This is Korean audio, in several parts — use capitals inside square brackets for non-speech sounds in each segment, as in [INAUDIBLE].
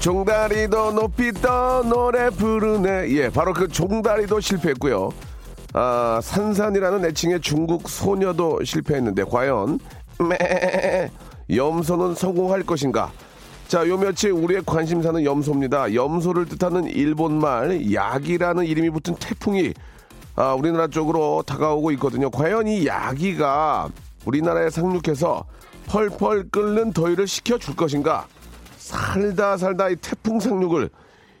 종다리도 높이 떠 노래 부르네 예 바로 그 종다리도 실패했고요 아 산산이라는 애칭의 중국 소녀도 실패했는데 과연 매 염소는 성공할 것인가 자, 요 며칠 우리의 관심사는 염소입니다. 염소를 뜻하는 일본말 야기라는 이름이 붙은 태풍이 아, 우리나라 쪽으로 다가오고 있거든요. 과연 이 야기가 우리나라에 상륙해서 펄펄 끓는 더위를 식혀줄 것인가? 살다 살다 이 태풍 상륙을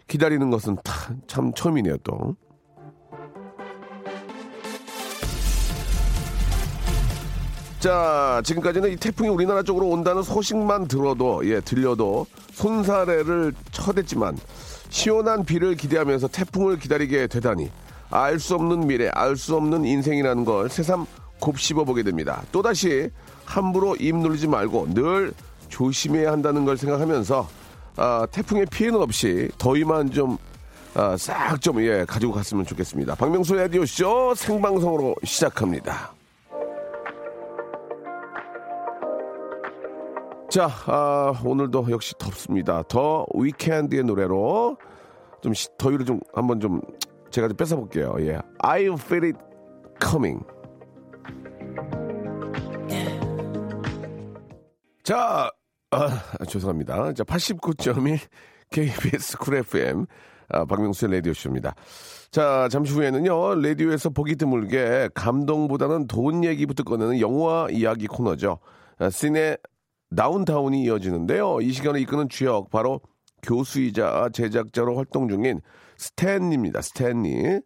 기다리는 것은 타- 참 처음이네요, 또. 자, 지금까지는 이 태풍이 우리나라 쪽으로 온다는 소식만 들어도, 예, 들려도 손사래를 쳐댔지만, 시원한 비를 기대하면서 태풍을 기다리게 되다니, 알 수 없는 미래, 알 수 없는 인생이라는 걸 새삼 곱씹어 보게 됩니다. 또다시 함부로 입 누르지 말고 늘 조심해야 한다는 걸 생각하면서, 아, 태풍의 피해는 없이 더위만 좀, 아, 싹 좀, 예, 가지고 갔으면 좋겠습니다. 박명수 라디오쇼 생방송으로 시작합니다. 자, 아, 오늘도 역시 덥습니다. 더 위켄드의 노래로 좀 시- 더위를 좀 한번 좀 제가 좀 뺏어볼게요. 예. I feel it coming. 자, 아, 죄송합니다. 자, 89.1 KBS 쿨 FM 아, 박명수의 라디오쇼입니다. 자, 잠시 후에는요, 라디오에서 보기 드물게 감동보다는 돈 얘기부터 꺼내는 영화 이야기 코너죠. 아, 시네 다운타운이 이어지는데요. 이 시간을 이끄는 주역, 바로 교수이자 제작자로 활동 중인 스탠리입니다. 스탠리.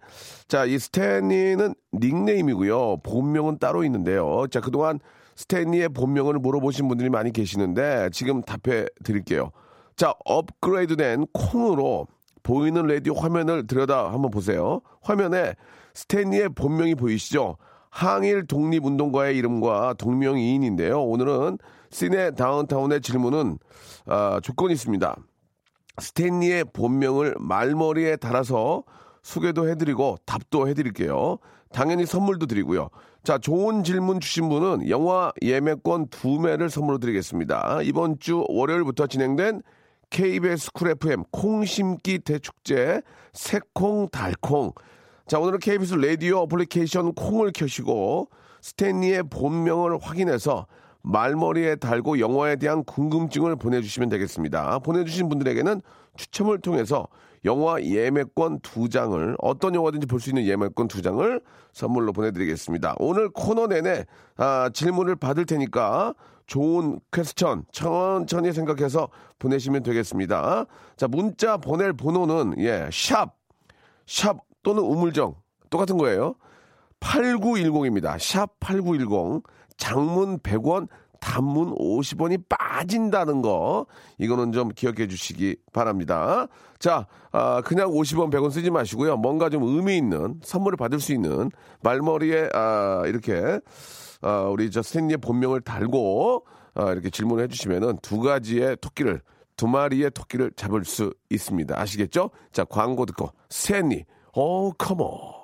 자, 이 스탠리는 닉네임이고요. 본명은 따로 있는데요. 자, 그동안 스탠리의 본명을 물어보신 분들이 많이 계시는데 지금 답해 드릴게요. 자, 업그레이드된 콩으로 보이는 라디오 화면을 들여다 한번 보세요. 화면에 스탠리의 본명이 보이시죠? 항일 독립운동가의 이름과 동명이인인데요. 오늘은 시네 다운타운의 질문은 아, 조건이 있습니다. 스탠리의 본명을 말머리에 달아서 소개도 해드리고 답도 해드릴게요. 당연히 선물도 드리고요. 자, 좋은 질문 주신 분은 영화 예매권 두 매를 선물로 드리겠습니다. 이번 주 월요일부터 진행된 KBS 쿨 FM 콩심기 대축제 새콩 달콩. 자, 오늘은 KBS 라디오 어플리케이션 콩을 켜시고 스탠리의 본명을 확인해서 말머리에 달고 영화에 대한 궁금증을 보내주시면 되겠습니다. 보내주신 분들에게는 추첨을 통해서 영화 예매권 두 장을 어떤 영화든지 볼 수 있는 예매권 두 장을 선물로 보내드리겠습니다. 오늘 코너 내내 아, 질문을 받을 테니까 좋은 퀘스천 천천히 생각해서 보내시면 되겠습니다. 자 문자 보낼 번호는 예 샵, 샵 또는 우물정 똑같은 거예요. 8910입니다. 샵 8910. 장문 100원, 단문 50원이 빠진다는 거. 이거는 좀 기억해 주시기 바랍니다. 자, 아, 그냥 50원, 100원 쓰지 마시고요. 뭔가 좀 의미 있는 선물을 받을 수 있는 말머리에, 아, 이렇게, 아, 우리 저 스탠리의 본명을 달고, 아, 이렇게 질문을 해주시면은 두 가지의 토끼를, 두 마리의 토끼를 잡을 수 있습니다. 아시겠죠? 자, 광고 듣고, 스탠리, 오, 컴온.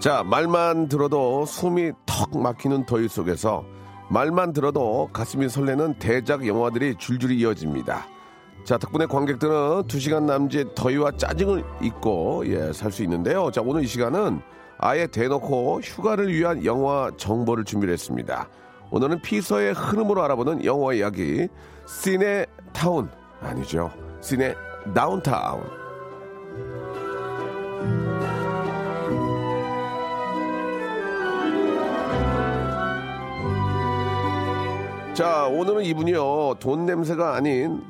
자, 말만 들어도 숨이 턱 막히는 더위 속에서 말만 들어도 가슴이 설레는 대작 영화들이 줄줄이 이어집니다. 자, 덕분에 관객들은 두시간 남짓 더위와 짜증을 잊고, 예, 살 수 있는데요. 자, 오늘 이 시간은 아예 대놓고 휴가를 위한 영화 정보를 준비를 했습니다. 오늘은 피서의 흐름으로 알아보는 영화 이야기 시네 타운 아니죠. 시네 다운타운. 자, 오늘은 이분이요. 돈 냄새가 아닌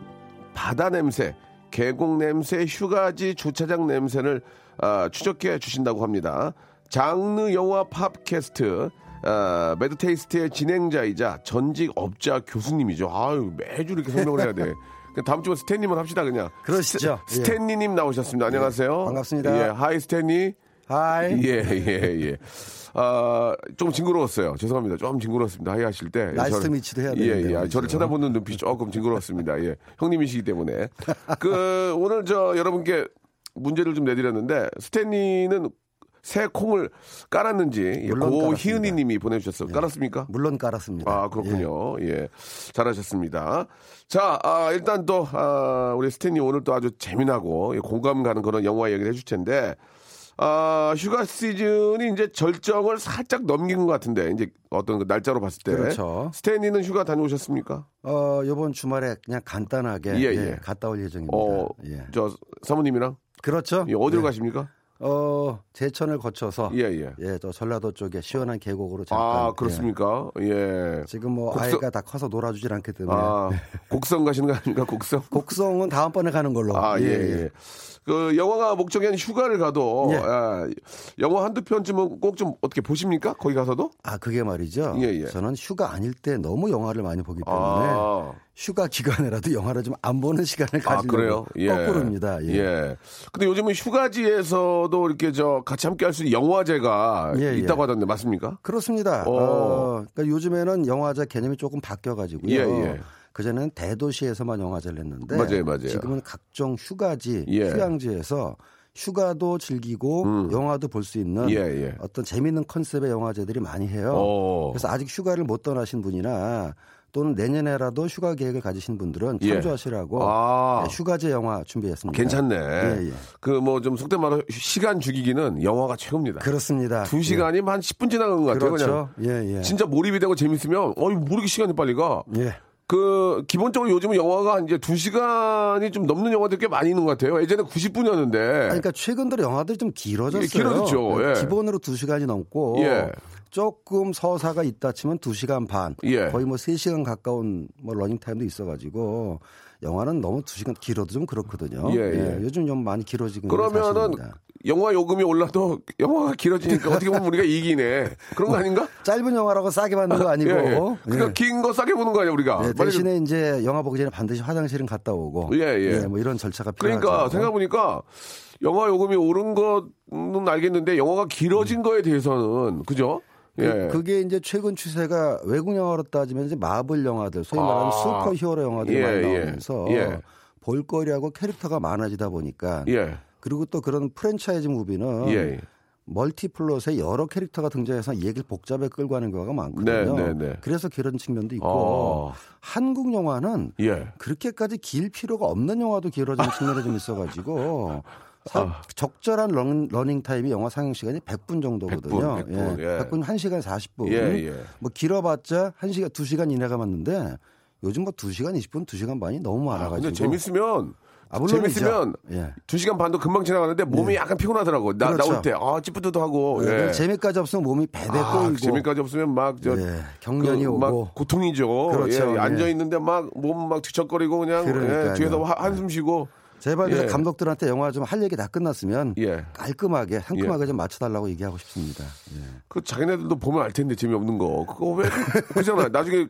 바다 냄새, 계곡 냄새, 휴가지 주차장 냄새를 아, 추적해 주신다고 합니다. 장르 영화 팝캐스트 아, 배드테이스트의 진행자이자 전직 업자 교수님이죠. 아유 매주 이렇게 설명을 해야 돼. 다음 주에 스탠님을 합시다 그냥. 그러시죠. 스, 스탠리님 나오셨습니다. 안녕하세요. 반갑습니다. 예, Hi 스탠리. Hi. 예, 예, 예. 아, 좀 징그러웠어요. 죄송합니다. 좀 징그러웠습니다. Hi 하실 때. Nice 저를- meet you도 해야 예, 되는데 예. 말이죠. 저를 쳐다보는 눈빛이 조금 징그러웠습니다. 예. 형님이시기 때문에. [LAUGHS] 그, 오늘 저 여러분께 문제를 좀 내드렸는데, 스탠리는 새 콩을 깔았는지, 예, 물론 고 깔았습니다. 희은이 님이 보내주셨어요. 깔았습니까? 물론 깔았습니다. 아, 그렇군요. 예. 잘하셨습니다. 자, 아, 일단 또, 아, 우리 스탠리 오늘 또 아주 재미나고 예, 공감 가는 그런 영화 얘기를 해줄 텐데, 아, 휴가 시즌이 이제 절정을 살짝 넘긴 것 같은데, 이제 어떤 그 날짜로 봤을 때. 그렇죠. 스탠리는 휴가 다녀오셨습니까? 어, 요번 주말에 그냥 간단하게 예, 예, 예. 갔다 올 예정입니다. 어, 예. 저 사모님이랑? 그렇죠. 예, 어디로 예. 가십니까? 어, 제천을 거쳐서 예, 예. 예, 저 전라도 쪽에 시원한 계곡으로 잠깐 아, 예. 그렇습니까? 예. 지금 뭐 곡성- 아이가 다 커서 놀아주질 않기 때문에 아, 곡성 가시는 거 아닙니까? 곡성? 곡성은 다음번에 가는 걸로. 아, 예, 예. 그 영화가 목적이 아닌 휴가를 가도 예. 아, 영화 한두 편쯤은 꼭 좀 어떻게 보십니까? 거기 가서도? 아, 그게 말이죠. 예, 예. 저는 휴가 아닐 때 너무 영화를 많이 보기 때문에 아, 휴가 기간에라도 [LAUGHS] 영화를 좀 안 보는 시간을 아 가지려고 그래요? 예. 거꾸로입니다. 예. 예. 근데 요즘은 휴가지에서도 이렇게 저 같이 함께 할 수 있는 영화제가 예, 예. 있다고 하던데 맞습니까? 그렇습니다. 어. 어, 그러니까 요즘에는 영화제 개념이 조금 바뀌어가지고요. 예, 예. 그전에는 대도시에서만 영화제를 했는데 맞아요, 맞아요. 지금은 각종 휴가지, 예. 휴양지에서 휴가도 즐기고 음. 영화도 볼 수 있는 예, 예. 어떤 재밌는 컨셉의 영화제들이 많이 해요. 어. 그래서 아직 휴가를 못 떠나신 분이나 또는 내년에라도 휴가 계획을 가지신 분들은 예. 참조하시라고 아. 네, 휴가제 영화 준비했습니다. 괜찮네. 예, 예. 그뭐 좀 속된 말로 시간 죽이기는 영화가 최고입니다. 그렇습니다. 두 시간이면 한 10분 지나간 것 예. 같아요. 그렇죠. 그냥 예, 예. 진짜 몰입이 되고 재밌으면 어이 모르게 시간이 빨리 가. 예. 그 기본적으로 요즘은 영화가 이제 두 시간이 좀 넘는 영화들이 꽤 많이 있는 것 같아요. 예전에 90분이었는데. 그러니까 최근 들어 영화들이 좀 길어졌어요. 예, 길어졌죠. 예. 기본으로 2시간이 넘고 예. 조금 서사가 있다 치면 2시간 반. 예. 거의 뭐 3시간 가까운 뭐 러닝 타임도 있어 가지고 영화는 너무 2시간 길어도 좀 그렇거든요. 예, 예. 요즘 좀 많이 길어지긴 그러면은 사실입니다. 영화 요금이 올라도 영화가 길어지니까 [LAUGHS] 어떻게 보면 우리가 이기네. 그런 거 아닌가? 짧은 영화라고 싸게 받는 거 아니고 [LAUGHS] 예, 예. 예. 그러니까 긴 거 싸게 보는 거 아니야 우리가. 예, 대신에 이제 영화 보기 전에 반드시 화장실은 갔다 오고 예, 예. 뭐 이런 절차가 필요하죠. 그러니까 생각해보니까 영화 요금이 오른 거는 알겠는데 영화가 길어진 거에 대해서는 그죠? 예. 그, 게 이제 최근 추세가 외국 영화로 따지면 이제 마블 영화들, 소위 말하는 아. 슈퍼 히어로 영화들이 예, 많이 예. 나오면서 예. 볼거리하고 캐릭터가 많아지다 보니까 예. 그리고 또 그런 프랜차이즈 무비는 예. multi-plot에 여러 캐릭터가 등장해서 얘기를 복잡하게 끌고 가는 경우가 많거든요. 네, 네, 네. 그래서 그런 측면도 있고 어. 한국 영화는 예. 그렇게까지 길 필요가 없는 영화도 길어지는 측면이 좀 있어가지고 [LAUGHS] 사- 아. 적절한 런, 러닝 타임이 영화 상영 시간이 100분 정도거든요. 100분, 100분, 예. 100분 1시간 40분. 예, 예. 뭐 길어봤자 1시간 2시간 이내가 맞는데 요즘 뭐 2시간 20분, 2시간 반이 너무 많아 가지고. 근데 재밌으면 아. 재밌으면 예. 두 시간 반도 금방 지나가는데 몸이 약간 피곤하더라고. 나 그렇죠. 나올 때 아 찌뿌드드하고. 네, 예. 재미까지 없으면 몸이 배배 아, 꼬이고. 재미까지 없으면 막저 예, 경련이 오고. 막 고통이죠. 그렇죠. 예, 예. 앉아 있는데 막 몸 막 뒤척거리고 그냥 예. 뒤에서 하- 한숨 쉬고. 제발 예. 감독들한테 영화 좀 할 얘기 다 끝났으면 예. 깔끔하게 상큼하게 좀 맞춰달라고 얘기하고 싶습니다. 예. 그 자기네들도 보면 알 텐데 재미없는 거. 그거 왜 그- 그잖아. [LAUGHS] 나중에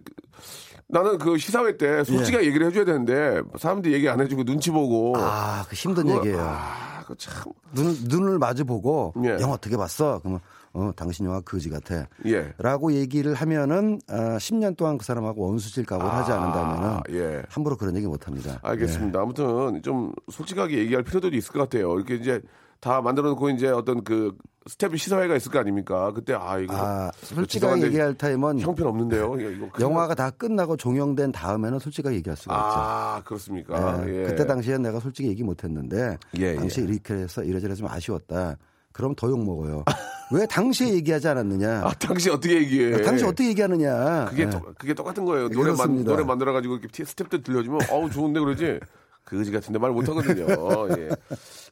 나는 그 시사회 때 솔직하게 얘기를 해줘야 되는데 사람들이 얘기 안 해주고 눈치 보고. 아, 그 힘든 그거- 얘기예요. 아, 그 참. 눈, 눈을 마주 보고 예. 영화 어떻게 봤어? 그러면 어, 당신 영화 거지 같아. 예. 라고 얘기를 하면은 아, 10년 동안 그 사람하고 원수질 각오를 하지 않는다면은 아, 예. 함부로 그런 얘기 못 합니다. 알겠습니다. 아무튼 좀 솔직하게 얘기할 필요도 있을 것 같아요. 이렇게 이제 다 만들어 놓고 이제 어떤 그 스텝 시사회가 있을 거 아닙니까? 그때 아 이거 아, 솔직하게 얘기할 타임은 형편 없는데요. 큰일 영화가 다 끝나고 종영된 다음에는 솔직하게 얘기할 수가 있죠. 아 그렇습니까? 예, 예. 그때 당시에 내가 솔직히 얘기 못 했는데 예, 당시 예. 이렇게 해서 이래저래 좀 아쉬웠다. 그럼 더 욕 먹어요. 왜 당시에 얘기하지 않았느냐? 아, 당시 어떻게 얘기해? 당시 어떻게 얘기하느냐? 그게 예. 또, 그게 똑같은 거예요. 노래 만. 노래 만들어 가지고 이렇게 티- 스텝들 들려주면 어우 좋은데 그러지. 그지 같은데 말 못하거든요. [LAUGHS] 예.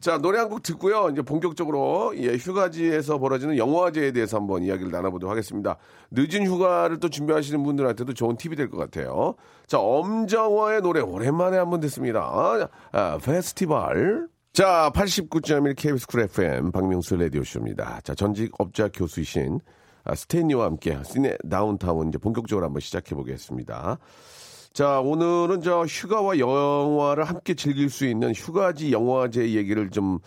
자 노래 한 곡 듣고요. 이제 본격적으로 예, 휴가지에서 벌어지는 영화제에 대해서 한번 이야기를 나눠보도록 하겠습니다. 늦은 휴가를 또 준비하시는 분들한테도 좋은 팁이 될 것 같아요. 자 엄정화의 노래 오랜만에 한번 듣습니다. 아, 아, 페스티벌. 자, 89.1 KBS 쿨 FM 박명수 라디오 쇼입니다. 자, 전직 업자 교수이신 아, 스탠리와 함께 시네 다운타운 이제 본격적으로 한번 시작해 보겠습니다. 자, 오늘은 저 휴가와 영화를 함께 즐길 수 있는 휴가지 영화제 얘기를 좀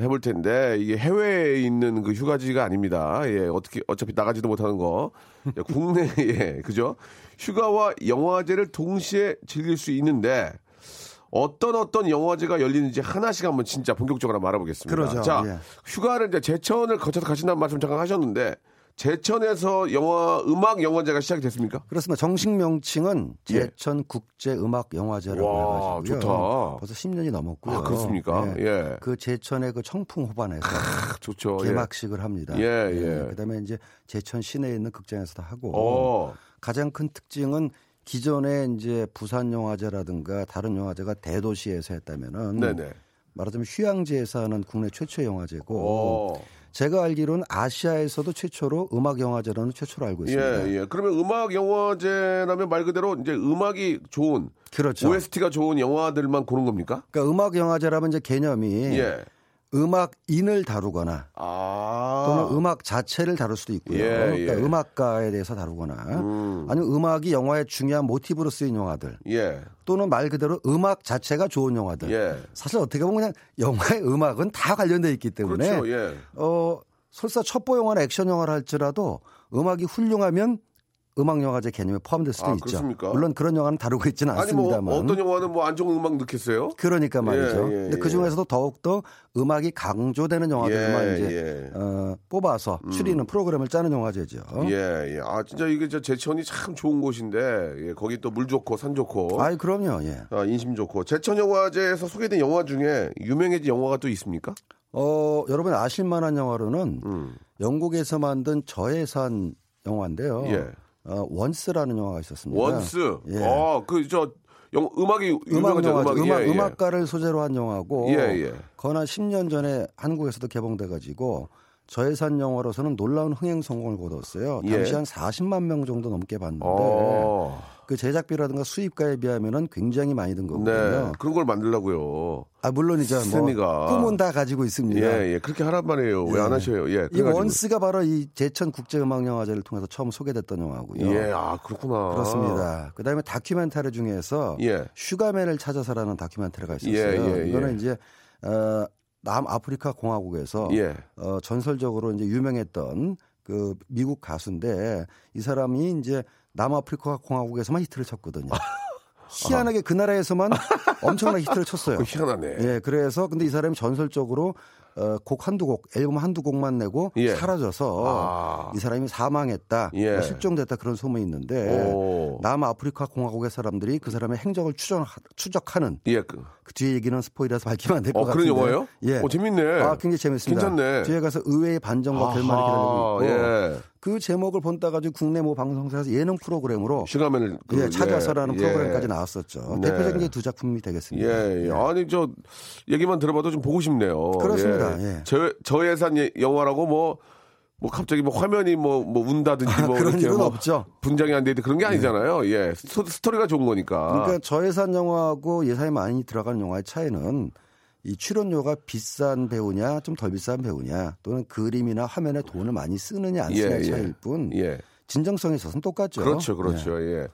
해볼 텐데 이게 해외에 있는 그 휴가지가 아닙니다. 예, 어떻게 어차피 나가지도 못하는 거 예, 국내에 [LAUGHS] 그죠? 휴가와 영화제를 동시에 즐길 수 있는데 어떤 어떤 영화제가 열리는지 하나씩 한번 진짜 본격적으로 한번 알아보겠습니다. 그러죠. 자, 예. 휴가를 이제 제천을 거쳐서 가신다는 말씀 잠깐 하셨는데 제천에서 영화 음악 영화제가 시작이 됐습니까? 그렇습니다. 정식 명칭은 제천 국제 음악 영화제라고 예. 와, 해가지고요. 좋다. 벌써 10년이 넘었고요. 아, 그렇습니까? 예. 그 제천의 그 청풍 호반에서 아, 좋죠. 예. 개막식을 합니다. 네, 예, 예. 그다음에 이제 제천 시내에 있는 극장에서도 하고 어. 가장 큰 특징은 기존에 이제 부산 영화제라든가 다른 영화제가 대도시에서 했다면은 네네. 말하자면 휴양지에서 하는 국내 최초 영화제고 어. 제가 알기로는 아시아에서도 최초로 음악 영화제로는 최초로 알고 예, 있습니다. 예. 그러면 음악 영화제라면 말 그대로 이제 음악이 좋은 그렇죠. OST가 좋은 영화들만 고른 겁니까? 그러니까 음악 영화제라면 이제 개념이 예. 음악인을 다루거나 아. 또는 음악 자체를 다룰 수도 있고요. 예, 그러니까 예. 음악가에 대해서 다루거나 음. 아니면 음악이 영화의 중요한 모티브로 쓰인 영화들 예. 또는 말 그대로 음악 자체가 좋은 영화들. 예. 사실 어떻게 보면 그냥 영화의 음악은 다 관련돼 있기 때문에 그렇죠. 예. 어 설사 첩보 영화나 액션 영화를 할지라도 음악이 훌륭하면 음악 영화제 개념에 포함될 수도 아, 있죠. 그렇습니까? 물론 그런 영화는 다루고 있지는 뭐 않습니다만. 어떤 영화는 뭐안 좋은 음악 넣겠어요? 그러니까 말이죠. 예, 예, 근데 예. 그 중에서도 더욱 더 음악이 강조되는 영화들만 예, 이제 예. 어, 뽑아서 추리는 프로그램을 짜는 영화제죠. 예, 예. 아 진짜 이게 저 제천이 참 좋은 곳인데 예, 거기 또 물 좋고 산 좋고 아이 그럼요. 예. 아, 인심 좋고 제천 영화제에서 소개된 영화 중에 유명해진 영화가 또 있습니까? 어, 여러분 아실 만한 영화로는 음. 영국에서 만든 저예산 영화인데요. 예. 어, 원스라는 영화가 있었습니다. 원스. 예. 어, 그저 음악이 음악. 영화죠. 음악, 예, 예. 음악가를 소재로 한 영화고 예, 예. 거나 10년 전에 한국에서도 개봉돼 가지고 저예산 영화로서는 놀라운 흥행 성공을 거뒀어요. 예. 당시 한 40만 명 정도 넘게 봤는데 어. 그 제작비라든가 수입가에 비하면은 굉장히 많이 든 거거든요. 네. 그런 걸 만들려고요. 아 물론이죠. 뭐. 꿈은 다 가지고 있습니다. 예, 예. 그렇게 하란 말이에요. 왜 안 하셔요? 예. 이. 원스가 바로 이 제천 국제음악영화제를 통해서 처음 소개됐던 영화고요. 예, 아, 그렇구나. 그렇습니다. 그다음에 다큐멘터리 중에서 예. 슈가맨을 찾아서라는 다큐멘터리가 있었어요. 예, 예, 이거는 예. 이제 어, 남아프리카 공화국에서 예. 어, 전설적으로 이제 유명했던 그 미국 가수인데 이 사람이 이제 남아프리카 공화국에서만 히트를 쳤거든요. 희한하게 그 나라에서만 [LAUGHS] 엄청나게 히트를 쳤어요. 그 희한하네. 예, 그래서 근데 이 사람이 전설적으로 어, 곡 한두 곡, 앨범 한두 곡만 내고 예. 사라져서 아. 이 사람이 사망했다, 예. 뭐 실종됐다 그런 소문이 있는데 오. 남아프리카 공화국의 사람들이 그 사람의 행적을 추적, 추적하는 예. 그, 그 뒤에 얘기는 스포일러서 밝히면 안 될것 어, 그런. 영화예요? 예. 어, 재밌네. 아, 굉장히 재밌습니다. 괜찮네. 뒤에 가서 의외의 반전과 결말이 기다리고 있고 예. 그 제목을 본따 가지고 국내 모 방송사에서 예능 프로그램으로 슈가맨을 그, 예, 찾아서라는 예. 프로그램까지 나왔었죠. 네. 대표적인 게 두 작품이 되겠습니다. 예, 예. 아니 저 얘기만 들어봐도 좀 보고 싶네요. 그렇습니다. 예. 저 저예산 예- 영화라고 뭐. 뭐 갑자기 뭐 화면이 뭐 뭐 운다든지 뭐 그런 이렇게 뭐 없죠. 분장이 안돼 있는 그런 게 아니잖아요. 예, 스토, 스토 리가 좋은 거니까. 그러니까 저예산 영화하고 예산이 많이 들어간 영화의 차이는 이 출연료가 비싼 배우냐 좀 덜 비싼 배우냐 또는 그림이나 화면에 돈을 많이 쓰느냐 안 쓰느냐 예, 예. 차이일 뿐 예, 진정성에 있어서는 똑같죠. 그렇죠, 그렇죠. 예.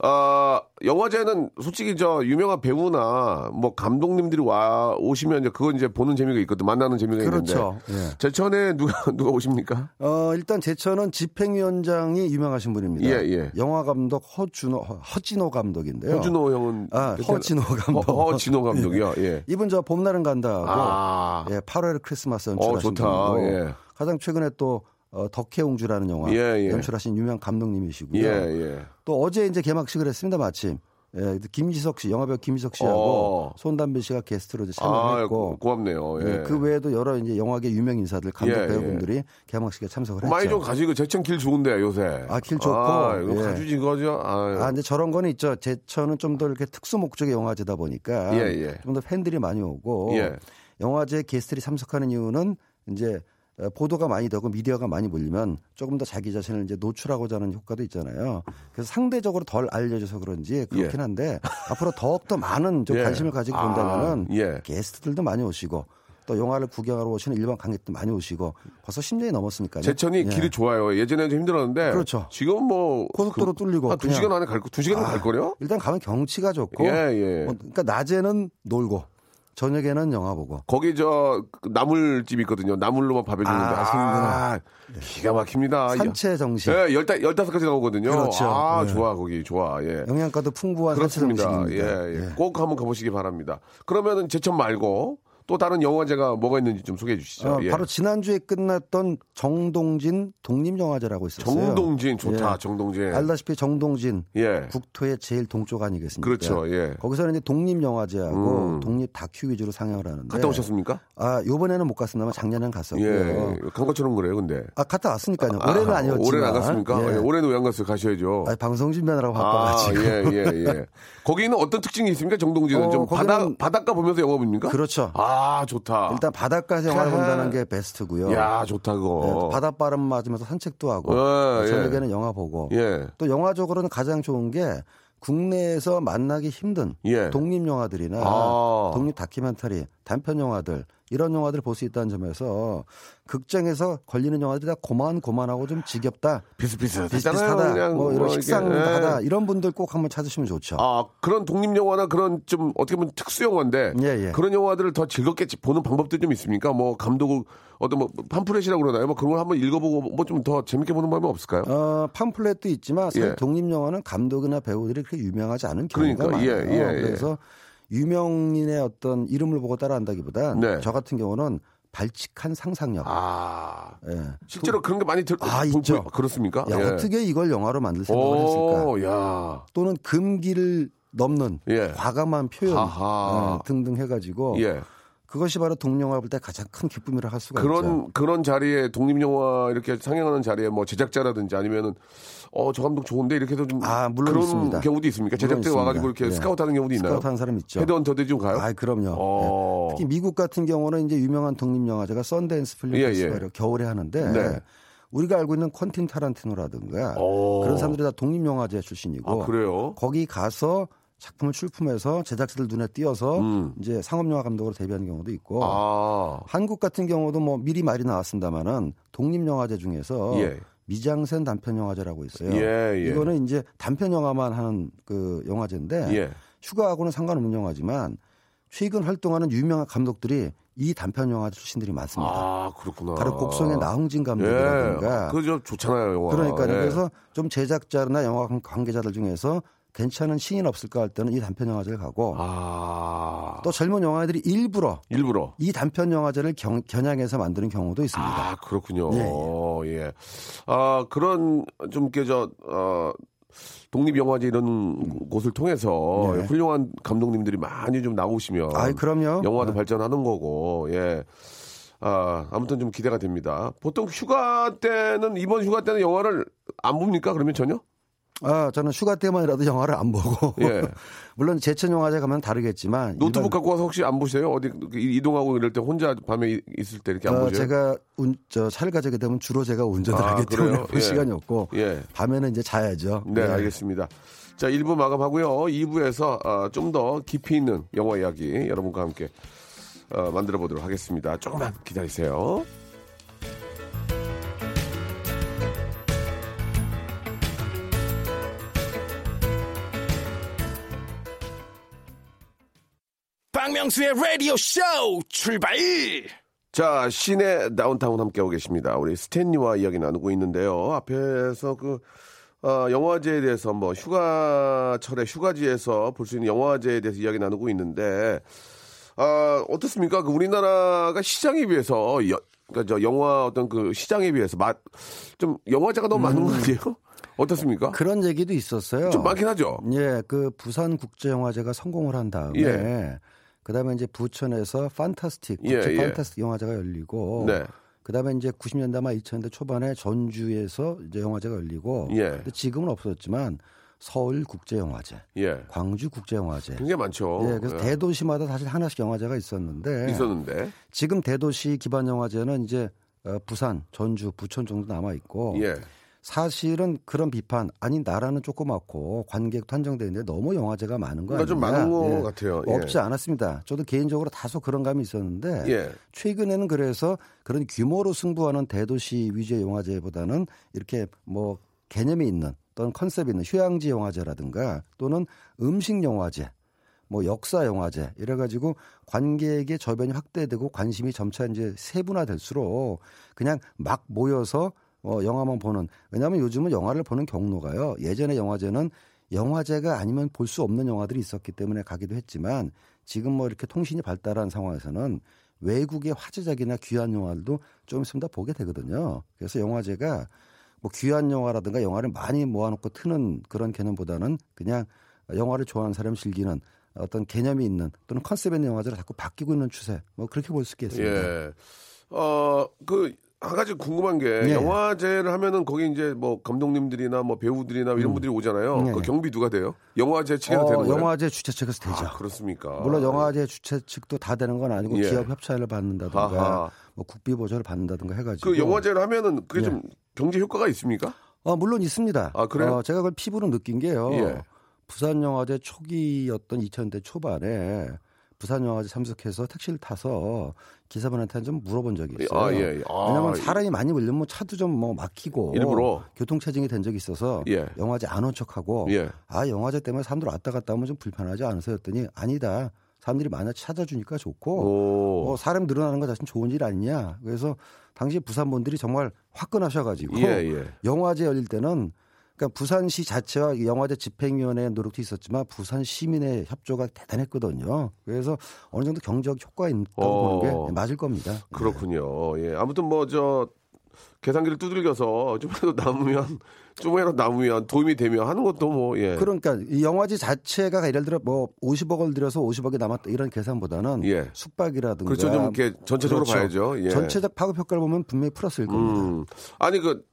아, 영화제는 솔직히 저 유명한 배우나 뭐 감독님들이 와 오시면 이제 그건 이제 보는 재미가 있거든. 만나는 재미가 그렇죠. 있는데. 예. 제천에 누가 [LAUGHS] 누가 오십니까? 어, 일단 제천은 집행위원장이 유명하신 분입니다. 예, 예. 영화 감독 허준호, 허- 허진호 감독인데요. 허준호 형은 아, 허진호 감독. 허, 허진호 감독이요. [LAUGHS] 예. 이분 저 봄날은 간다하고 아. 예, 8월 크리스마스 어, 연출하신 좋다. 분이고 예. 가장 최근에 또 어, 덕혜옹주라는 영화 예, 예. 연출하신 유명 감독님이시고요. 예, 예. 또 어제 이제 개막식을 했습니다 마침 예, 김지석 씨, 영화배우 김지석 씨하고 어. 손담비 씨가 게스트로 이제 아, 참여했고 고, 고맙네요. 예. 예, 그 외에도 여러 이제 영화계 유명 인사들, 감독 예, 예. 배우분들이 개막식에 참석을 했죠. 많이 좀 가지고 제천 길 좋은데 요새. 아, 길 좋고, 아, 이거 예. 가주지 거죠. 아, 아, 근데 저런 거는 있죠. 제천은 좀 더 이렇게 특수 목적의 영화제다 보니까 예, 예. 좀더 팬들이 많이 오고 예. 영화제 게스트들이 참석하는 이유는 이제 어, 보도가 많이 되고 미디어가 많이 몰리면 조금 더 자기 자신을 이제 노출하고자 하는 효과도 있잖아요. 그래서 상대적으로 덜 알려져서 그런지 그렇긴 예. 한데 앞으로 더욱더 많은 좀 [LAUGHS] 예. 관심을 가지고 아, 본다면은 예. 게스트들도 많이 오시고 또 영화를 구경하러 오시는 일반 관객도 많이 오시고 벌써 10년이 넘었으니까요. 제천이 예. 길이 좋아요. 예전에는 좀 힘들었는데. 그렇죠. 지금 뭐. 고속도로 뚫리고 한두 그냥- 시간 안에 갈 거, 두 시간 아, 갈 거요? 일단 가면 경치가 좋고 예, 예. 뭐, 그러니까 낮에는 놀고 저녁에는 영화 보고 거기 저그 나물집 있거든요. 나물로만 밥을 주는데. 아, 아, 기가 막힙니다. 산채 정식 예, 열다, 열다섯 가지 나오거든요. 그렇죠. 아, 예. 좋아, 거기, 좋아, 예. 영양가도 풍부한 산채 그렇습니다. 정식입니다. 예, 예. 꼭 한번 가보시기 바랍니다. 그러면은 제천 말고 또 다른 영화제가 뭐가 있는지 좀 소개해 주시죠. 어, 예. 바로 지난주에 끝났던 정동진 독립영화제라고 있었어요. 정동진 좋다, 예. 정동진. 알다시피 정동진 예. 국토의 제일 동쪽 아니겠습니까? 그렇죠, 예. 거기서는 이제 독립영화제하고 음. 독립 다큐 위주로 상영을 하는데 갔다 오셨습니까? 아 요번에는 못 갔습니다만 작년엔 갔었고요. 예. 간 것처럼 그래요, 근데. 아 갔다 왔으니까요. 올해는 아, 아니었지만 올해는 안 갔습니까? 예. 예, 올해는 왜 안 갔어요? 가셔야죠. 아, 방송 준비하느라고 아, 바빠가지고. 예, 예, 예. [LAUGHS] 거기는 어떤 특징이 있습니까? 정동진은 어, 좀 바다 바닷가 보면서 영화 봅니까? 그렇죠. 아, 좋다. 일단 바닷가에서 영화를 하하. 본다는 게 베스트고요. 야, 좋다 네, 그거. 바닷바람 맞으면서 산책도 하고 예, 예. 저녁에는 영화 보고 예. 또 영화적으로는 가장 좋은 게 국내에서 만나기 힘든 예. 독립 영화들이나 아. 독립 다큐멘터리, 단편 영화들 이런 영화들을 볼 수 있다는 점에서 극장에서 걸리는 영화들이 다 고만고만하고 좀 지겹다, 비슷비슷하잖아요. 비슷비슷하다, 그냥 뭐 이런 이렇게. 식상하다 예. 이런 분들 꼭 한번 찾으시면 좋죠. 아, 그런 독립 영화나 그런 좀 어떻게 보면 특수 영화인데 예, 예. 그런 영화들을 더 즐겁게 보는 방법도 좀 있습니까? 뭐 감독을 어떤 뭐 팜프렛이라고 그러나요? 뭐 그런 걸 한번 읽어보고 뭐 좀 더 재밌게 보는 방법이 없을까요? 어, 팜플렛도 있지만 예. 독립 영화는 감독이나 배우들이 그렇게 유명하지 않은 경우가 그러니까, 예, 많아요. 예, 예. 그래서 유명인의 어떤 이름을 보고 따라한다기보다 네. 저 같은 경우는 발칙한 상상력. 아, 예. 실제로 그런 게 많이 들, 아, 보- 있죠. 보- 그렇습니까? 야, 예. 어떻게 이걸 영화로 만들 생각을 했을까? 오, 야. 또는 금기를 넘는 예. 과감한 표현. 어, 등등 해가지고 예. 그것이 바로 독영화 볼 때 가장 큰 기쁨이라 할 수가 있죠. 그런 그런 자리에 독립 영화 이렇게 상영하는 자리에 뭐 제작자라든지 아니면은 어 저 감독 좋은데 이렇게 해서 좀 아, 물론 그런 있습니다. 경우도 있습니까? 물론 제작자가 와가지고. 이렇게 예. 스카우트 하는 경우도 있나요? 스카우트 하는 사람 있죠. 헤드헌터들이 좀 가요? 아, 그럼요. 어. 예. 특히 미국 같은 경우는 이제 유명한 독립 영화제가 썬댄스 필름 예, 페스티벌을 예. 겨울에 하는데 네. 우리가 알고 있는 콘틴 타란티노라든가 오. 그런 사람들이 다 독립 영화제 출신이고 아 그래요? 거기 가서 작품을 출품해서 제작자들 눈에 띄어서 음. 이제 상업 영화 감독으로 데뷔하는 경우도 있고 아 한국 같은 경우도 뭐 미리 말이 나왔습니다만은 독립 영화제 중에서 예. 미장센 단편 영화제라고 있어요. 예, 예. 이거는 이제 단편 영화만 하는 그 영화제인데 예. 휴가하고는 상관없는 영화지만 최근 활동하는 유명한 감독들이 이 단편 영화 출신들이 많습니다. 아 그렇구나. 바로 곡성의 나홍진 예. 감독이라든가 그저 좋잖아요 영화. 그러니까 예. 그래서 좀 제작자나 영화 관계자들 중에서 괜찮은 신인 없을까 할 때는 이 단편 영화제를 가고 아 또 젊은 영화들이 일부러 일부러. 이 단편 영화제를 경, 겨냥해서 만드는 경우도 있습니다. 아 그렇군요. 예, 예. 아 그런 좀저 어. 독립영화제 이런 곳을 통해서 네. 훌륭한 감독님들이 많이 좀 나오시면 아이, 그럼요. 영화도 네. 발전하는 거고 예. 아, 아무튼 좀 기대가 됩니다. 보통 휴가 때는 이번 휴가 때는 영화를 안 봅니까? 그러면 전혀? 아, 저는 휴가 때만이라도 영화를 안 보고 예. [LAUGHS] 물론 제천 영화제 가면 다르겠지만 노트북 일반- 갖고 와서 혹시 안 보세요? 어디 이동하고 이럴 때 혼자 밤에 이- 있을 때 이렇게 안 어, 보세요? 제가 운, 저 차를 가지게 되면 주로 제가 운전을 아, 하기 때문에 그래요? [LAUGHS] 볼 예. 시간이 없고 예. 밤에는 이제 자야죠. 네, 예. 알겠습니다. 자, 1부 마감하고요. 2부에서 좀더 깊이 있는 영화 이야기 여러분과 함께 어, 만들어 보도록 하겠습니다. 조금만 기다리세요. 박명수의 라디오 쇼 출발! 자, 시내 다운타운 함께하고 계십니다. 우리 스탠리와 이야기 나누고 있는데요. 앞에서 그, 어, 영화제에 대해서 뭐 휴가철에 휴가지에서 볼 수 있는 영화제에 대해서 이야기 나누고 있는데, 아, 어떻습니까? 그 우리나라가 시장에 비해서, 여, 그러니까 저 영화 어떤 그 시장에 비해서 맛, 좀 영화제가 너무 많은 거 아니에요? 어떻습니까? 그런 얘기도 있었어요. 좀 많긴 하죠. 예, 그 부산 국제영화제가 성공을 한 다음에 예. 그다음에 이제 부천에서 판타스틱 예, 국제 예. 판타스틱 영화제가 열리고 네. 그다음에 이제 90년대 말 2000년대 초반에 전주에서 이제 영화제가 열리고 예. 근데 지금은 없었지만 서울 국제 영화제, 예. 광주 국제 영화제 굉장히 많죠. 예, 그래서 대도시마다 사실 하나씩 영화제가 있었는데 있었는데. 지금 대도시 기반 영화제는 이제 어, 부산, 전주, 부천 정도 남아 있고 예. 사실은 그런 비판 아니 나라는 조그맣고 관객도 한정돼 있는데 너무 영화제가 많은 거 아니냐? 좀 많은 것 같아요. 예. 없지 않았습니다. 저도 개인적으로 다소 그런 감이 있었는데 예. 최근에는 그래서 그런 규모로 승부하는 대도시 위주의 영화제보다는 이렇게 뭐 개념이 있는 또는 컨셉이 있는 휴양지 영화제라든가 또는 음식 영화제 뭐 역사 영화제 이래 가지고 관객의 저변이 확대되고 관심이 점차 이제 세분화될수록 그냥 막 모여서 어 영화만 보는 왜냐하면 요즘은 영화를 보는 경로가요 예전에 영화제는 영화제가 아니면 볼 수 없는 영화들이 있었기 때문에 가기도 했지만 지금 뭐 이렇게 통신이 발달한 상황에서는 외국의 화제작이나 귀한 영화들도 좀 있으면 다 보게 되거든요. 그래서 영화제가 뭐 귀한 영화라든가 영화를 많이 모아놓고 트는 그런 개념보다는 그냥 영화를 좋아하는 사람이 즐기는 어떤 개념이 있는 또는 컨셉 있는 영화제로 자꾸 바뀌고 있는 추세 뭐 그렇게 볼 수 있겠습니다. 예. 어, 그, 한 가지 궁금한 게, 예. 영화제를 하면은 거기 이제 뭐 감독님들이나 뭐 배우들이나 이런 분들이 오잖아요. 예. 그 경비 누가 돼요? 영화제 측에서 되는 어, 거예요? 영화제 주최 측에서 되죠. 아, 그렇습니까? 물론 영화제 주최 측도 다 되는 건 아니고 예. 기업 협찬을 받는다든가 아하. 뭐 국비 보조를 받는다든가 해가지고 그 영화제를 하면은 그게 예. 좀 경제 효과가 있습니까? 어, 물론 있습니다. 아, 그래요? 어, 제가 그걸 피부로 느낀 게요. 예. 부산 영화제 초기였던 2000대 초반에 부산 영화제 참석해서 택시를 타서 기사분한테 좀 물어본 적이 있어요. 아, 예, 예. 아, 왜냐하면 예. 사람이 많이 몰리면 차도 좀 뭐 막히고 일부러? 교통체증이 된 적이 있어서 예. 영화제 안 온 척하고 예. 아 영화제 때문에 사람들 왔다 갔다 하면 좀 불편하지 않으세요? 했더니 아니다. 사람들이 많아 찾아주니까 좋고 오. 어, 사람 늘어나는 것 자체는 좋은 일 아니냐. 그래서 당시 부산 분들이 정말 화끈하셔가지고 예, 예. 영화제 열릴 때는 그러니까 부산시 자체와 이 영화제 집행위원회의 노력도 있었지만 부산 시민의 협조가 대단했거든요. 그래서 어느 정도 경제적 효과가 있다고 어. 보는 게 맞을 겁니다. 그렇군요. 예. 아무튼 뭐저 계산기를 두들겨서 좀이라도 남으면 좀이라도 남으면 도움이 되면 하는 것도 뭐 예. 그러니까 이 영화제 자체가 예를 들어 뭐 50억을 들여서 50억이 남았다 이런 계산보다는 예. 숙박이라든가 그렇죠. 좀 이렇게 전체적으로 그렇죠. 봐야죠. 예. 전체적 파급 효과를 보면 분명히 플러스일 겁니다. 음. 아니 그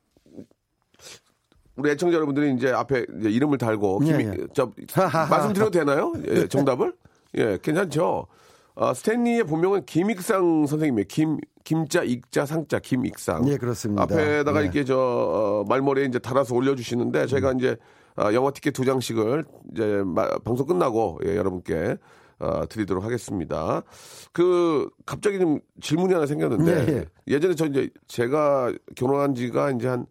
우리 애청자 여러분들이 이제 앞에 이제 이름을 달고 예, 김, 예. 저 [LAUGHS] 말씀드려도 되나요? 예, 정답을? 예, 괜찮죠. 아, 스탠리의 본명은 김익상 선생님이에요. 김 김자 익자 상자 김익상. 예, 그렇습니다. 앞에다가 예. 이렇게 저 어, 말머리에 이제 달아서 올려주시는데 저희가 음. 이제 아, 영화 티켓 두 장씩을 이제 마- 방송 끝나고 예, 여러분께 어, 드리도록 하겠습니다. 그 갑자기 좀 질문이 하나 생겼는데 예, 예, 전에저 이제 제가 결혼한 지가 이제 한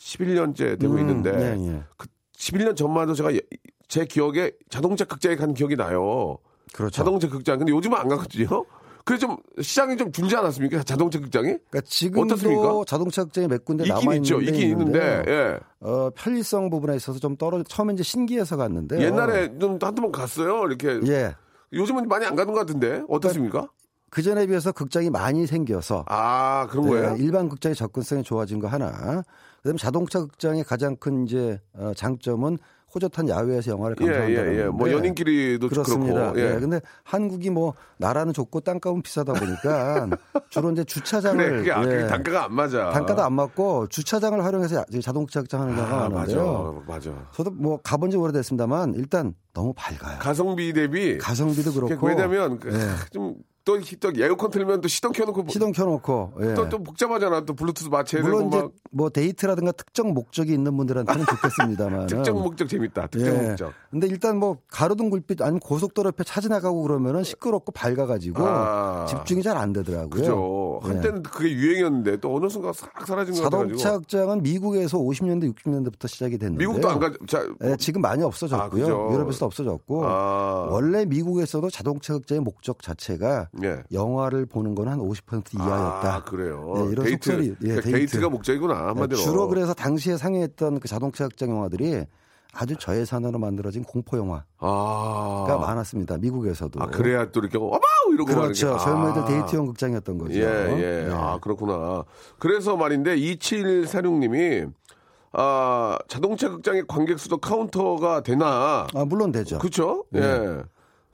11년째 되고 음, 있는데 예, 예. 그 11년 전만 해도 제가 예- 제 기억에 자동차 극장에 간 기억이 나요. 그렇죠. 자동차 극장. 근데 요즘은 안 가거든요. 그래서 좀 시장이 좀 줄지 않았습니까? 자동차 극장이? 그러니까 지금도 어떻습니까? 자동차 극장이 몇 군데 남아 있죠. 있긴 있는데. 예. 어, 편리성 부분에 있어서 좀 떨어 처음에 이제 신기해서 갔는데 옛날에 좀 한두 번 갔어요. 이렇게. 예. 요즘은 많이 안 가는 것 같은데. 어떻습니까? 그 전에 비해서 극장이 많이 생겨서 아, 그런 네, 거예요? 일반 극장의 접근성이 좋아진 거 하나. 그다음에 자동차 극장의 가장 큰 이제 어, 장점은 호젓한 야외에서 영화를 예, 감상한다는 예, 예. 뭐 건데 연인끼리도 그렇습니다. 그렇고. 예. 예. 근데 한국이 뭐 나라는 좁고 땅값은 비싸다 보니까 [LAUGHS] 주로 이제 주차장을 그래, 그게, 아, 그게 예. 단가가 안 맞아. 단가도 안 맞고 주차장을 활용해서 이 자동차 극장 하는 경우가 아, 많은데요. 맞아. 맞아. 저도 뭐 가본 지 오래됐습니다만 일단 너무 밝아요. 가성비 대비. 가성비도 그렇고 왜냐면, 그, 예. 좀, 또, 또 에어컨 틀면 또 시동 켜놓고. 시동 켜놓고 예. 또, 또 복잡하잖아. 또 블루투스 되고. 물론 이제 막. 뭐 데이트라든가 특정 목적이 있는 분들한테는 좋겠습니다만 [LAUGHS] 특정 목적 재밌다. 특정 예. 목적. 근데 일단 뭐 가로등 불빛 아니면 고속도로 옆에 차 지나가고 그러면은 시끄럽고 밝아가지고 아. 집중이 잘 안 되더라고요. 그죠. 예. 한때는 그게 유행이었는데 또 어느 순간 싹 사라진 것 자동차 같아가지고. 극장은 미국에서 50년대 60년대부터 시작이 됐는데 미국도 안 가. 자, 예, 지금 많이 없어졌고요. 아. 유럽에서도 없어졌고 아. 원래 미국에서도 자동차 극장의 목적 자체가 예. 영화를 보는 건 한 50% 이하였다. 아, 그래요. 네, 이런 데이트, 속설이- 예, 그러니까 데이트. 데이트가 목적이구나 한마디로. 네, 주로 그래서 당시에 상映했던 그 자동차 극장 영화들이 아주 저예산으로 만들어진 공포 영화가 아, 많았습니다. 미국에서도. 아 그래야 또 이렇게 어마우 이러고 그렇죠. 게. 젊은이들 아. 데이트용 극장이었던 거죠. 예, 예. 네. 아, 그렇구나. 그래서 말인데 2746님이 아, 자동차 극장의 관객 수도 카운트가 되나? 아, 물론 되죠. 그렇죠? 네. 예.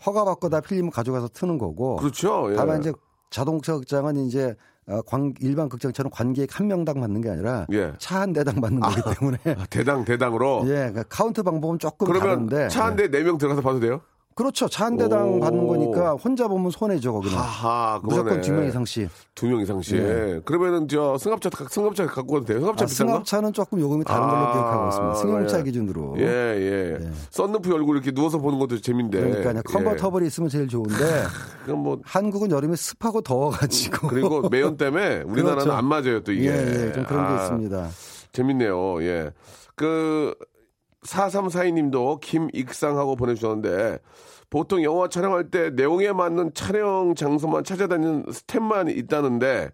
허가 받고 다 필름 가져가서 트는 거고. 그렇죠. 예. 다만 이제 자동차 극장은 이제 어, 관- 일반 극장처럼 관객 한 명당 받는 게 아니라 예. 차 한 대당 받는 거기 때문에 아, 대당 대당으로. 예, 그러니까 카운트 방법은 조금 그러면 다른데 차 한 대 네 명 들어가서 봐도 돼요? 그렇죠. 차 한 대당 오. 받는 거니까 혼자 보면 손해죠 거기는. 하하, 무조건 두 명 이상씩. 두 명 이상씩. 네. 그러면은 저 승합차 승합차 갖고 가도 돼요? 승합차 아, 비싼 거? 승합차는 조금 요금이 다른 걸로 아, 기억하고 있습니다. 승용차 예. 기준으로. 예, 예. 썬루프 열고 이렇게 누워서 보는 것도 재밌는데. 그러니까 컨버터블이 있으면 제일 좋은데 [LAUGHS] 그럼 뭐 한국은 여름에 습하고 더워 가지고. [LAUGHS] 그리고 매연 때문에 [LAUGHS] 우리나라는 그렇죠. 안 맞아요 또 이게. 예, 예, 좀 그런 게 아, 있습니다. 재밌네요. 예. 그 4342님도 김익상하고 보내주셨는데 보통 영화 촬영할 때 내용에 맞는 촬영 장소만 찾아다니는 스텝만 있다는데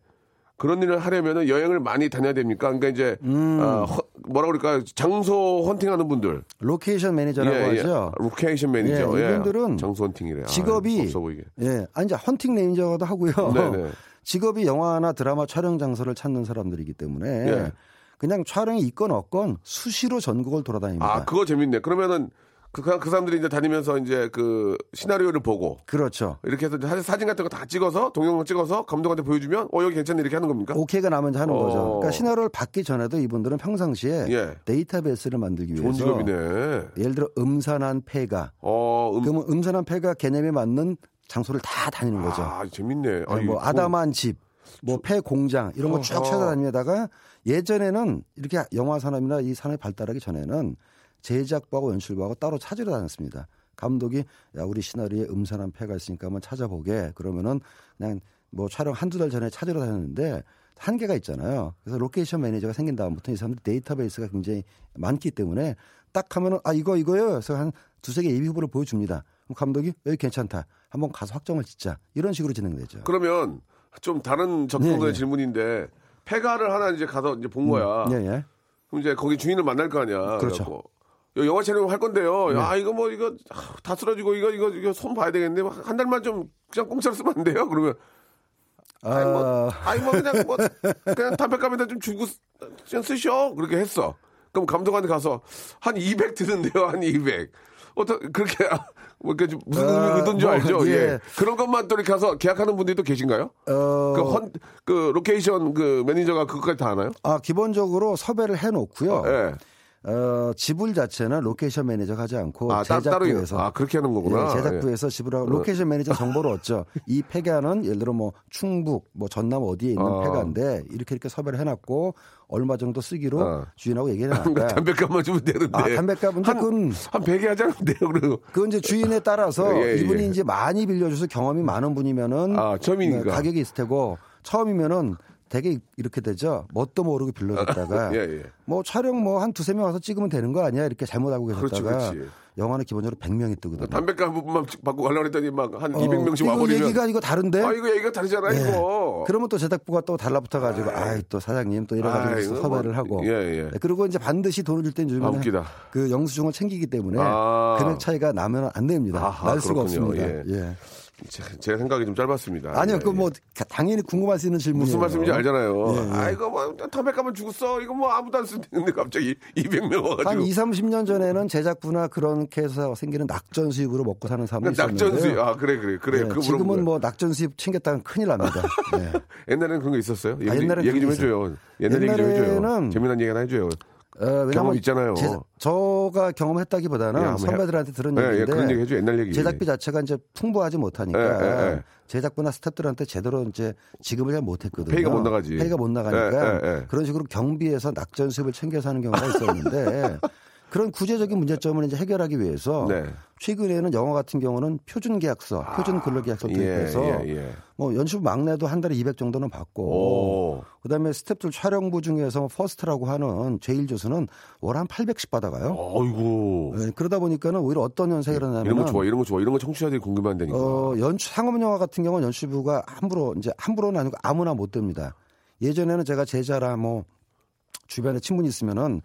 그런 일을 하려면 여행을 많이 다녀야 됩니까? 그러니까 이제 음. 아, 허- 뭐라 그럴까 장소 헌팅하는 분들, 로케이션 매니저라고 하죠. 로케이션 매니저, 예, 이분들은 장소 헌팅이래. 아, 직업이 없어 보이게. 예, 아니 이제 헌팅 매니저도 하고요. 네네. [LAUGHS] 직업이 영화나 드라마 촬영 장소를 찾는 사람들이기 때문에 예. 그냥 촬영이 있건 없건 수시로 전국을 돌아다닙니다. 아 그거 재밌네. 그러면은 그, 그 사람들이 이제 다니면서 이제 그 시나리오를 보고 그렇죠. 이렇게 해서 사- 사진 같은 거 다 찍어서 동영상 찍어서 감독한테 보여주면 어 여기 괜찮네 이렇게 하는 겁니까? 오케이가 나면 하는 어. 거죠. 그러니까 시나리오를 받기 전에도 이분들은 평상시에 예. 데이터베이스를 만들기 좋은 위해서 직업이네. 예를 들어 음산한 폐가 어, 음, 그러면 음산한 폐가 개념에 맞는 장소를 다 다니는 거죠. 아 재밌네. 아, 네, 이거 뭐 아담한 집, 뭐 폐 공장 이런 거 쭉 어허. 찾아다니다가 예전에는 이렇게 영화 산업이나 이 산업이 발달하기 전에는 제작부하고 연출부하고 따로 찾으러 다녔습니다. 감독이 야 우리 시나리오에 음산한 폐가 있으니까 한번 찾아보게 그러면은 그냥 뭐 촬영 한두 달 전에 찾으러 다녔는데 한계가 있잖아요. 그래서 로케이션 매니저가 생긴 다음부터 이 사람들 데이터베이스가 굉장히 많기 때문에 딱 하면은 아 이거 이거요. 그래서 한 두세 개 예비 후보를 보여줍니다. 그럼 감독이 여기 괜찮다. 한번 가서 확정을 짓자. 이런 식으로 진행되죠. 그러면 좀 다른 접근의 네, 네. 질문인데 폐가를 하나 이제 가서 이제 본 거야. 예, 예. 그럼 이제 거기 주인을 만날 거 아니야. 그렇죠. 영화 촬영 할 건데요. 네. 아 이거 뭐 이거 아, 다 쓰러지고 이거 이거 이거 손 봐야 되겠는데 한 달만 좀 그냥 공짜로 쓰면 안 돼요? 그러면 아이 뭐, 아, 아이 뭐 그냥 뭐 [LAUGHS] 그냥 담배값에다 좀 주고 쓰- 그냥 쓰셔 그렇게 했어. 그럼 감독한테 가서 한 200 드는데요, 한 200. 어떠 그렇게 아, [LAUGHS] 뭐 이렇게 좀 무슨 아, 의미 의도인 줄 뭐, 알죠? 예. 예. 그런 것만 또 이렇게 가서 계약하는 분들이 또 계신가요? 어, 그, 헌, 그 로케이션 그 매니저가 그것까지 다 하나요? 아, 기본적으로 섭외를 해놓고요. 예. 어, 지불 자체는 로케이션 매니저가 하지 않고 아, 따, 따로 제작부에서 아 그렇게 하는 거구나. 예, 제작부에서 지불하고 로케이션 매니저 정보를 얻죠. 이 폐가는 예를 들어 뭐 충북, 뭐 전남 어디에 있는 어. 폐가인데 이렇게 이렇게 섭외를 해놨고 얼마 정도 쓰기로 어. 주인하고 얘기를 그러니까 해놨다. 담배값만 주면 되는데. 아, 담배값은 한, 조금- 한 100에 하지 않는데요, 그래도. 그건 이제 주인에 따라서 [LAUGHS] 예, 예. 이분이 이제 많이 빌려줘서 경험이 많은 분이면은 아, 처음이니까. 네, 가격이 있을 테고 처음이면은 되게 이렇게 되죠. 뭣도 모르고 빌려줬다가 [LAUGHS] 예, 예. 뭐 촬영 뭐 한 두세 명 와서 찍으면 되는 거 아니야 이렇게 잘못하고 계셨다가 그렇지. 영화는 기본적으로 100명이 뜨거든요. 담배값 한 부분만 받고 가려고 했더니 막한 어, 200명씩 이거 와버리면. 얘기가 이거 다른데? 아, 이거 얘기가 다르잖아, 예. 이거. 그러면 또 제작부가 또 달라붙어 가지고 아이 또 사장님 또 이래가지고 이거 섭외를 뭐, 하고 예, 예. 네, 그리고 이제 반드시 돈을 줄땐 아, 주면 웃기다. 그 영수증을 챙기기 때문에 아. 금액 차이가 나면 안 됩니다. 아하, 날 수가 그렇군요. 없습니다. 예. 예. 제- 생각이 좀 짧았습니다. 아니요, 예, 그뭐 당연히 궁금할 수 있는 질문이에요. 무슨 말씀인지 알잖아요. 예, 예. 아, 이거 뭐 담배값만 주고 써. 이거 뭐 아무도 안 쓰는데 갑자기 [LAUGHS] 200명 와가지고. 한 2, 30년 전에는 제작부나 그렇게 해서 생기는 낙전 수입으로 먹고 사는 사람이 그러니까 있었는데요. 낙전 수입. 아, 그래, 그래, 그래. 예, 물어본 지금은. 뭐 낙전 수입 챙겼다면 큰일 납니다. [LAUGHS] 예. 옛날에는 그런 거 있었어요? 얘기, 아, 좀- 옛날엔 얘기 좀 그게 해줘요. 옛날 얘기 좀 해줘요. 옛날에는 재미난 얘기 하나 해줘요. 어, 경험 있잖아요. 제, 저가 경험했다기보다는 예, 선배들한테 들은 예, 예, 얘기인데 그런 얘기 해줘. 옛날 얘기. 제작비 자체가 이제 풍부하지 못하니까 예, 예, 예. 제작부나 스태프들한테 제대로 이제 지급을 잘 못했거든요. 페이가 못 나가지. 페이가 못 나가니까 예, 예, 예. 그런 식으로 경비에서 낙전 수입을 챙겨서 하는 경우가 있었는데 [LAUGHS] 그런 구체적인 문제점을 이제 해결하기 위해서 네. 최근에는 영화 같은 경우는 표준 계약서, 표준 근로 계약서 예, 도입해서 예, 예. 뭐 연출 막내도 한 달에 200 정도는 받고 오. 그다음에 스탭들 촬영부 중에서 뭐 first라고 하는 제일 조수는 월 한 800씩 받아가요. 어이구. 네, 그러다 보니까는 오히려 어떤 현상이 일어나냐면 이런 거 좋아, 이런 거 좋아. 이런 거 청취자들이 궁금한다니까. 어, 연출 상업 영화 같은 경우는 연출부가 함부로 이제 함부로는 아니고 아무나 못 듭니다. 예전에는 제가 제자라 뭐 주변에 친분이 있으면은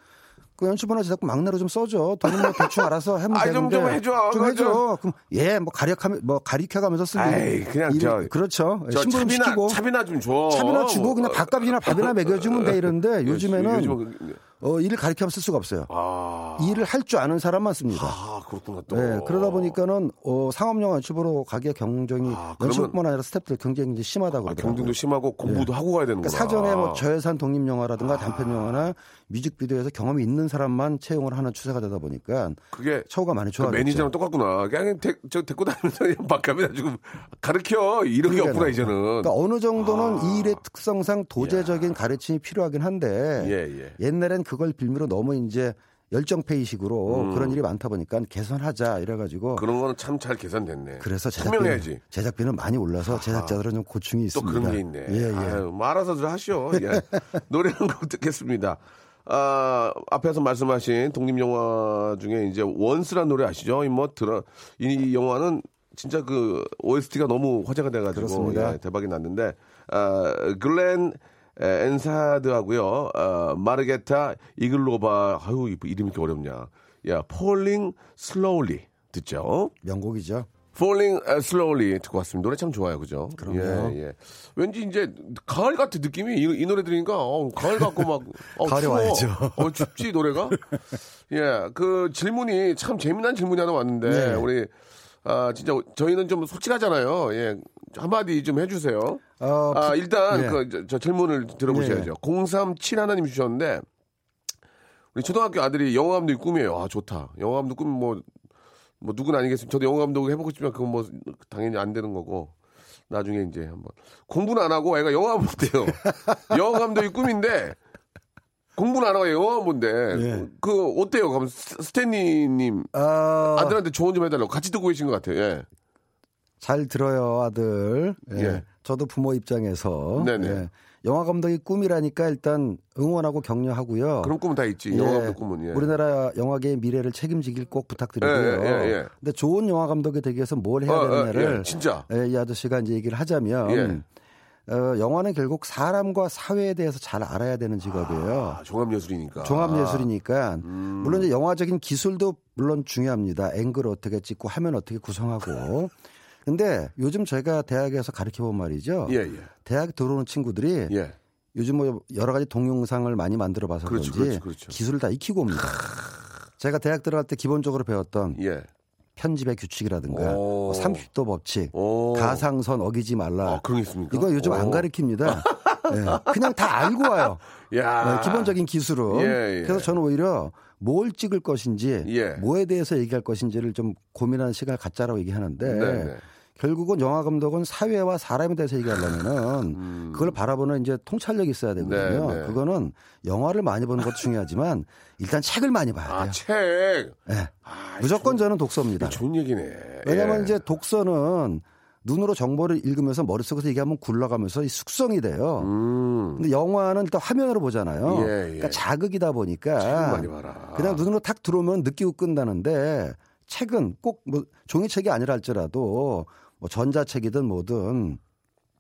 그 연출부나 제작부 막내로 좀 써줘. 돈은 뭐 대충 알아서 아이, 좀- 되는데 좀 해줘. 좀 해줘. 그럼 예, 뭐 가력하면 뭐 가리켜가면서 쓰기. 그냥 일- 저- 그렇죠. 저 신부름 차비나, 시키고 차비나 좀 줘. 차비나 주고 그냥 어, 밥값이나 밥이나 먹여주면 돼 이러는데 요즘에는 요즘은 그- 어, 일을 가리켜면 쓸 수가 없어요. 아, 일을 할 줄 아는 사람만 씁니다. 아 그렇구나 또. 네, 그러다 보니까는 어, 상업영화 연출보러 가기가 경쟁이 아, 연출뿐만 아니라 스태프들 경쟁이 심하다고 아. 경쟁도 심하고 공부도 하고 가야 되는구나. 그러니까 사전에 뭐 저예산 독립 영화라든가 아. 단편 영화나 뮤직비디오에서 경험이 있는 사람만 채용을 하는 추세가 되다 보니까 그게 처우가 많이 그 좋아졌죠. 매니저랑 똑같구나. 그냥 데, 저 데리고 다니면서 막가면 지금 가르쳐 이런 게 없구나 이제는. 그러니까 어느 정도는 아. 이 일의 특성상 도제적인 가르침이 필요하긴 한데 예, 예. 옛날엔 그걸 빌미로 너무 이제 열정페이식으로 음. 그런 일이 많다 보니까 개선하자 이래가지고 그런 거는 참 잘 계산됐네. 그래서 제작비는, 투명해야지. 제작비는 많이 올라서 제작자들은 좀 고충이 또 있습니다. 그런 게 있네. 예, 예. 아유, 뭐 알아서들 하시오. 예. 노래 한 곡 듣겠습니다. 아, 앞에서 말씀하신 독립 영화 중에 이제 원스란 노래 아시죠? 이뭐 들어, 이 영화는 진짜 그 OST가 너무 화제가 돼가지고. 예, 대박이 났는데, 아, 글렌 에, 엔사드하고요, 아, 마르게타 이글로바, 아유, 이 이름이 이렇게 어렵냐. 야, Falling Slowly. 듣죠? 명곡이죠. Falling Slowly 듣고 왔습니다. 노래 참 좋아요, 그죠? 그럼요. 예, 예. 왠지 이제 가을 같은 느낌이 이, 이 노래 들으니까 어, 가을 같고 막 어, [LAUGHS] 가을이 추워. 와야죠. 어, 춥지 노래가? [LAUGHS] 예, 그 질문이 참 재미난 질문이 하나 왔는데 네. 우리 아 진짜 저희는 좀 솔직하잖아요. 예, 한마디 좀 해주세요. 어, 아 일단 네. 그, 저, 저 질문을 들어보셔야죠. 037 하나님 주셨는데 우리 초등학교 아들이 영화 감독이 꿈이에요. 아 좋다. 영화 감독 꿈 뭐 뭐 누구는 아니겠습니다. 저도 영화 감독 해보고 싶지만 그건 뭐 당연히 안 되는 거고 나중에 이제 한번 공부는 안 하고 애가 영화 본대요. 영화 감독이 꿈인데 공부는 안 하고 영화 본대. 예. 그 어때요? 그럼 스- 스탠리님 아, 아들한테 조언 좀 해달라고 같이 듣고 계신 것 같아요. 예. 잘 들어요, 아들. 예. 예. 저도 부모 입장에서 네네. 예. 영화 감독이 꿈이라니까 일단 응원하고 격려하고요. 그런 꿈은 다 있지. 예. 영화 감독 꿈은. 예. 우리나라 영화계의 미래를 책임지길 꼭 부탁드리고요. 예, 예, 예. 근데 좋은 영화 감독이 되기 위해서 뭘 해야 어, 어, 되느냐를 예, 진짜. 예, 이 아저씨가 이제 얘기를 하자면 예. 어, 영화는 결국 사람과 사회에 대해서 잘 알아야 되는 직업이에요. 아, 종합예술이니까. 종합예술이니까 음. 물론 이제 영화적인 기술도 물론 중요합니다. 앵글 어떻게 찍고 화면 어떻게 구성하고. [LAUGHS] 근데 요즘 저희가 대학에서 가르쳐 본 말이죠. 예, 예. 대학 들어오는 친구들이 예. 요즘 뭐 여러 가지 동영상을 많이 만들어 봐서 그렇죠, 그런지 그렇죠, 그렇죠. 기술을 다 익히고 옵니다. 제가 대학 들어갈 때 기본적으로 배웠던 예. 편집의 규칙이라든가 오. 뭐 30도 법칙, 오. 가상선 어기지 말라. 아, 그런 게 있습니까? 이거 요즘 안 오. 가르칩니다. 예, 그냥 다 알고 와요. [LAUGHS] 야. 네, 기본적인 기술은. 예, 예. 그래서 저는 오히려 뭘 찍을 것인지, 예. 뭐에 대해서 얘기할 것인지를 좀 고민하는 시간을 갖자라고 얘기하는데 네, 네. 결국은 영화 감독은 사회와 사람에 대해서 얘기하려면은 그걸 바라보는 이제 통찰력이 있어야 되거든요. 음. 네, 네. 그거는 영화를 많이 보는 것도 중요하지만 일단 책을 많이 봐야 돼요. 아, 책. 예. 무조건 저는 독서입니다. 좋은 얘기네. 왜냐하면 예. 이제 독서는 눈으로 정보를 읽으면서 머릿속에서 얘기하면 굴러가면서 이 숙성이 돼요. 음. 근데 영화는 일단 화면으로 보잖아요. 예, 예. 그러니까 자극이다 보니까 책을 많이 봐라. 그냥 눈으로 탁 들어오면 느끼고 끝나는데 책은 꼭 뭐 종이책이 아니라 할지라도 뭐 전자책이든 뭐든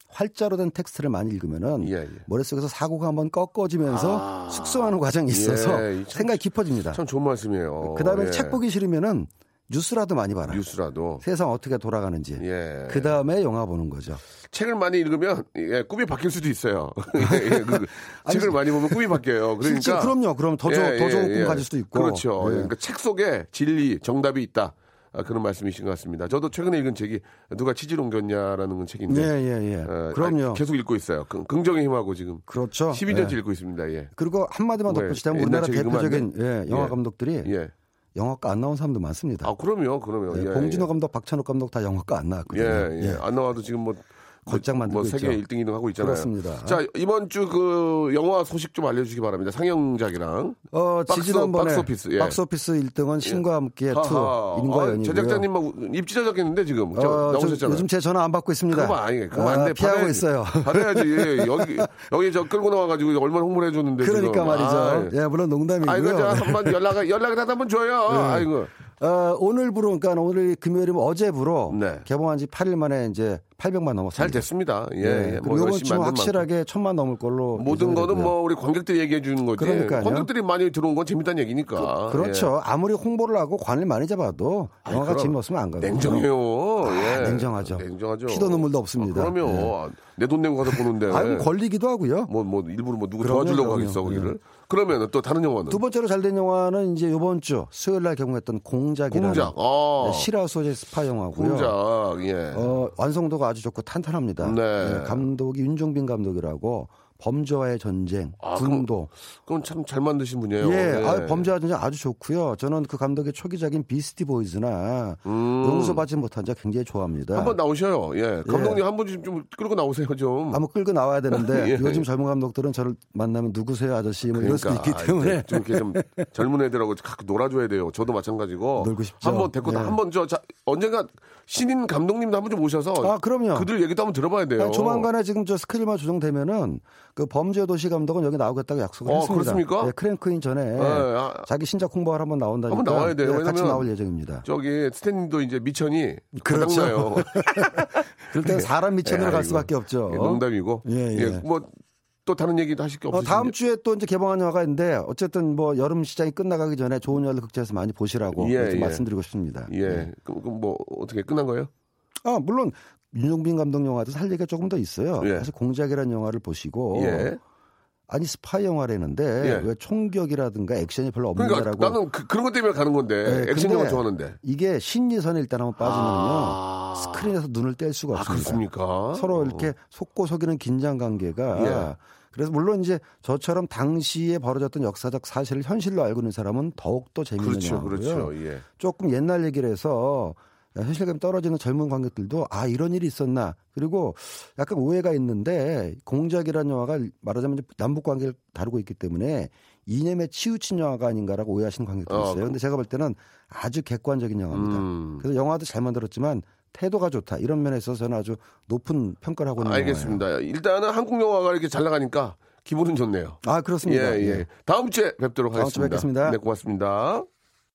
활자로 된 텍스트를 많이 읽으면은 예, 예. 머릿속에서 사고가 한번 꺾어지면서 아. 숙성하는 과정이 있어서 예, 생각이 깊어집니다. 참 좋은 말씀이에요. 그다음에 예. 책 보기 싫으면 뉴스라도 많이 봐라. 뉴스라도. 세상 어떻게 돌아가는지. 예. 그 다음에 영화 보는 거죠. 책을 많이 읽으면 예, 꿈이 바뀔 수도 있어요. [LAUGHS] 그, 책을 많이 보면 꿈이 바뀌어요. [LAUGHS] 그러니까 그럼요. 그럼 더, 좋- 예, 더 좋은 예, 꿈 예. 가질 수도 있고. 그렇죠. 예. 그러니까 책 속에 진리, 정답이 있다. 아, 그런 말씀이신 것 같습니다. 저도 최근에 읽은 책이 누가 치질 옮겼냐라는 책인데. 예, 예, 예. 어, 그럼요. 아, 계속 읽고 있어요. 긍- 긍정의 힘하고 지금 그렇죠. 12년째 예. 읽고 있습니다. 예. 그리고 한마디만 왜? 덧붙이자면 옛날 우리나라 대표적인 돼? 예, 영화 예. 감독들이 예. 영화과 안 나온 사람도 많습니다. 아, 그럼요. 그럼요. 예, 예, 봉준호 예. 감독, 박찬욱 감독 다 영화과 안 나왔거든요. 예, 예. 안 나와도 지금 뭐 걸작 만들고 뭐 세계 있죠. 1등, 2등 하고 있잖아요. 그렇습니다. 자, 이번 주 그 영화 소식 좀 알려주시기 바랍니다. 상영작이랑. 어, 박스- 지지난번에 박스 오피스, 예. 박스 오피스 1등은 신과 함께 two 하하. 인과 아, 연이고요. 제작자님 막 입지 저작했는데 지금 저, 어, 저 나오셨잖아요. 요즘 제 전화 안 받고 있습니다. 그거 아니, 그거 안 아, 돼. 피하고 받아야지. 있어요. 받아야지. [LAUGHS] 여기 여기 저 끌고 나와가지고 얼마나 홍보를 해줬는데. 그러니까 지금. 말이죠. 아이. 예, 물론 농담이고요. 아이고 저 한번 연락 연락이라도 한번 줘요. 아이고. 어, 오늘부로 그러니까 오늘 금요일이면 어제부로 네. 개봉한 지 8일 만에 이제 800만 넘었습니다. 잘 됐습니다. 예. 예, 예. 그리고 뭐 이번 만큼. 확실하게 천만 넘을 걸로 모든 거는. 뭐 우리 관객들이 얘기해 주는 거지. 그러니까요. 관객들이 많이 들어온 건 재밌다는 얘기니까. 그 렇죠. 아무리 홍보를 하고 관을 많이 잡아도 아이, 영화가. 재미없으면 안 예. 가거든요. 냉정해요. 예. 냉정하죠. 냉정하죠. 피도 눈물도 없습니다. 아, 그러면 내 돈 내고 가서 보는데. 아유, 걸리기도 하고요. 뭐, 뭐, 일부러 뭐 누구 그럼요, 도와주려고 그럼요. 하겠어, 거기를. 예. 그러면 또 다른 영화는? 두 번째로 잘 된 영화는 이제 이번 주 수요일 날 개봉했던 공작이라는 공작. 아. 네, 실화 소재 스파 영화고요. 공작, 예. 어, 완성도가 아주 좋고 탄탄합니다. 네. 감독이 윤종빈 감독이라고 범죄와의 전쟁, 아, 군도. 그건 참잘 만드신 분이에요. 예, 예. 아, 범죄와 전쟁 아주 좋고요. 저는 그 감독의 초기작인 비스티 보이즈나 용서받지 못한 자 굉장히 좋아합니다. 음. 한번 나오셔요. 예. 감독님 한번 좀 끌고 나오세요, 좀. 한번 끌고 나와야 되는데 [LAUGHS] 예. 요즘 젊은 감독들은 저를 만나면 누구세요 아저씨 뭐 이럴 수도 있기 아, 때문에 좀 이렇게 좀 [LAUGHS] 젊은 애들하고 가끔 놀아줘야 돼요. 저도 마찬가지고. 놀고 싶죠. 한번 데리고 네. 한번 저 자, 언젠가 신인 감독님도 한번 좀 오셔서 아, 그럼요. 그들 얘기도 한번 들어봐야 돼요. 아니, 조만간에 지금 저 스케일만 조정되면은 그 범죄 도시 감독은 여기 나오겠다고 약속을 어, 했습니다. 그렇습니까? 네, 크랭크인 전에 아. 자기 신작 홍보를 한번 나온다니까 한번 나와야 돼요. 네, 같이 나올 예정입니다. 저기 스탠도 이제 미천이 그렇죠. [LAUGHS] 그럴 때는 사람 미천으로 예, 갈. 수밖에 없죠. 예, 농담이고. 예, 예. 뭐또 다른 얘기도 하실 게 어, 없으신지. 다음 주에 또 이제 개봉한 영화가 있는데 어쨌든 뭐 여름 시장이 끝나가기 전에 좋은 영화를 극장에서 많이 보시라고 예, 좀 예. 말씀드리고 싶습니다. 예. 그럼, 그럼 뭐 어떻게 끝난 거예요? 아, 물론 윤종빈 감독 영화도 살 얘기가 조금 더 있어요. 예. 사실 공작이라는 영화를 보시고 예. 아니 스파이 영화라는데 예. 왜 총격이라든가 액션이 별로 그러니까 없는데라고 나는 그, 런것 때문에 가는 건데 네, 액션 영화 좋아하는데. 이게 심리전에 일단 한번 빠지면요 아. 스크린에서 눈을 뗄 수가 아 없습니다. 그렇습니까? 서로 이렇게 속고 속이는 긴장 관계가 예. 그래서 물론 이제 저처럼 당시에 벌어졌던 역사적 사실을 현실로 알고 있는 사람은 더욱 더 재미있는 그렇죠, 영화고요. 그렇죠. 예. 조금 옛날 얘기를 해서 현실감이 떨어지는 젊은 관객들도 아 이런 일이 있었나 그리고 약간 오해가 있는데 공작이라는 영화가 말하자면 남북 관계를 다루고 있기 때문에 이념에 치우친 영화가 아닌가라고 오해하시는 관객도 어, 있어요. 근데 제가 볼 때는 아주 객관적인 영화입니다. 음. 그래서 영화도 잘 만들었지만 태도가 좋다 이런 면에서 저는 아주 높은 평가를 하고 있는 알겠습니다. 일단은 한국 영화가 이렇게 잘 나가니까 기분은 좋네요. 영화예요. 아 그렇습니다. 예, 예. 다음 주에 뵙도록 다음 주에 하겠습니다. 뵙겠습니다. 네, 고맙습니다.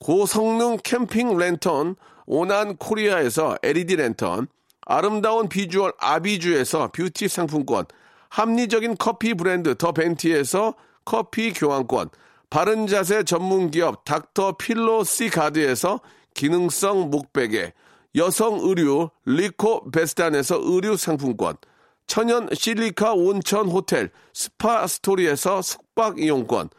고성능 캠핑 랜턴 오난 코리아에서 LED 랜턴, 아름다운 비주얼 아비주에서 뷰티 상품권, 합리적인 커피 브랜드 더 벤티에서 커피 교환권, 바른 자세 전문 기업 닥터 필로 시 가드에서 기능성 목베개, 여성 의류 리코 베스탄에서 의류 상품권, 천연 실리카 온천 호텔 스파 스토리에서 숙박 이용권,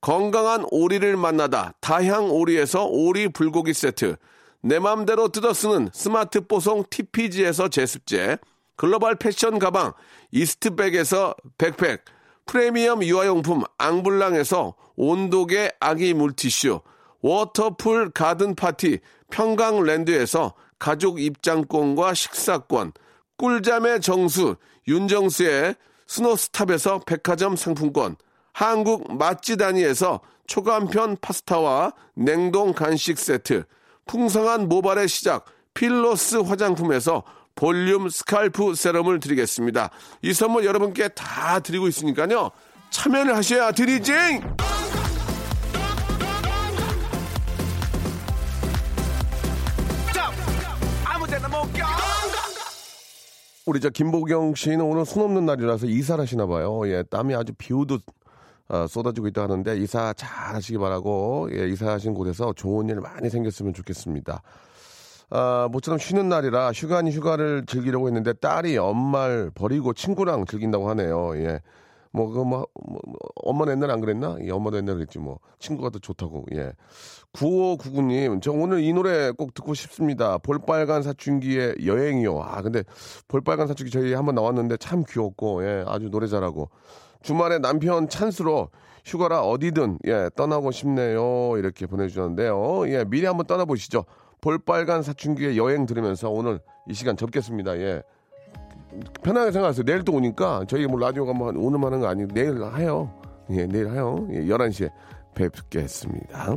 건강한 오리를 만나다 다향 오리에서 오리 불고기 세트, 내 맘대로 뜯어 쓰는 스마트 뽀송 TPG에서 제습제, 글로벌 패션 가방 이스트백에서 백팩, 프리미엄 유아용품 앙블랑에서 온도계 아기 물티슈, 워터풀 가든 파티 평강랜드에서 가족 입장권과 식사권, 꿀잠의 정수 윤정수의 스노스탑에서 백화점 상품권, 한국 맛지다니에서 초간편 파스타와 냉동 간식 세트, 풍성한 모발의 시작 필로스 화장품에서 볼륨 scalp 세럼을 드리겠습니다. 이 선물 여러분께 다 드리고 있으니까요. 참여를 하셔야 드리지! 우리 저 김보경 씨는 오늘 손 없는 날이라서 이사를 하시나 봐요. 예, 땀이 아주 비오듯 어, 쏟아지고 있다 하는데 이사 잘 하시기 바라고 예, 이사하신 곳에서 좋은 일 많이 생겼으면 좋겠습니다. 아, 모처럼 쉬는 날이라 휴가 아닌 휴가를 즐기려고 했는데 딸이 엄마를 버리고 친구랑 즐긴다고 하네요. 예. 뭐, 그, 뭐, 뭐, 뭐, 엄마는 옛날에 안 그랬나? 예, 엄마도 옛날에 그랬지, 뭐. 친구가 더 좋다고, 예. 9599님, 저 오늘 이 노래 꼭 듣고 싶습니다. 볼빨간 사춘기의 여행이요. 아, 근데 볼빨간 사춘기 저희 한번 나왔는데 참 귀엽고, 예, 아주 노래 잘하고. 주말에 남편 찬스로 휴가라 어디든, 예, 떠나고 싶네요. 이렇게 보내주셨는데요. 예, 미리 한번 떠나보시죠. 볼빨간 사춘기의 여행 들으면서 오늘 이 시간 접겠습니다. 예. 편하게 생각하세요. 내일 또 오니까 저희 뭐 라디오가 뭐 오늘만 하는 거 아니고 내일 해요. 예, 내일 해요. 예, 11시에 뵙겠습니다.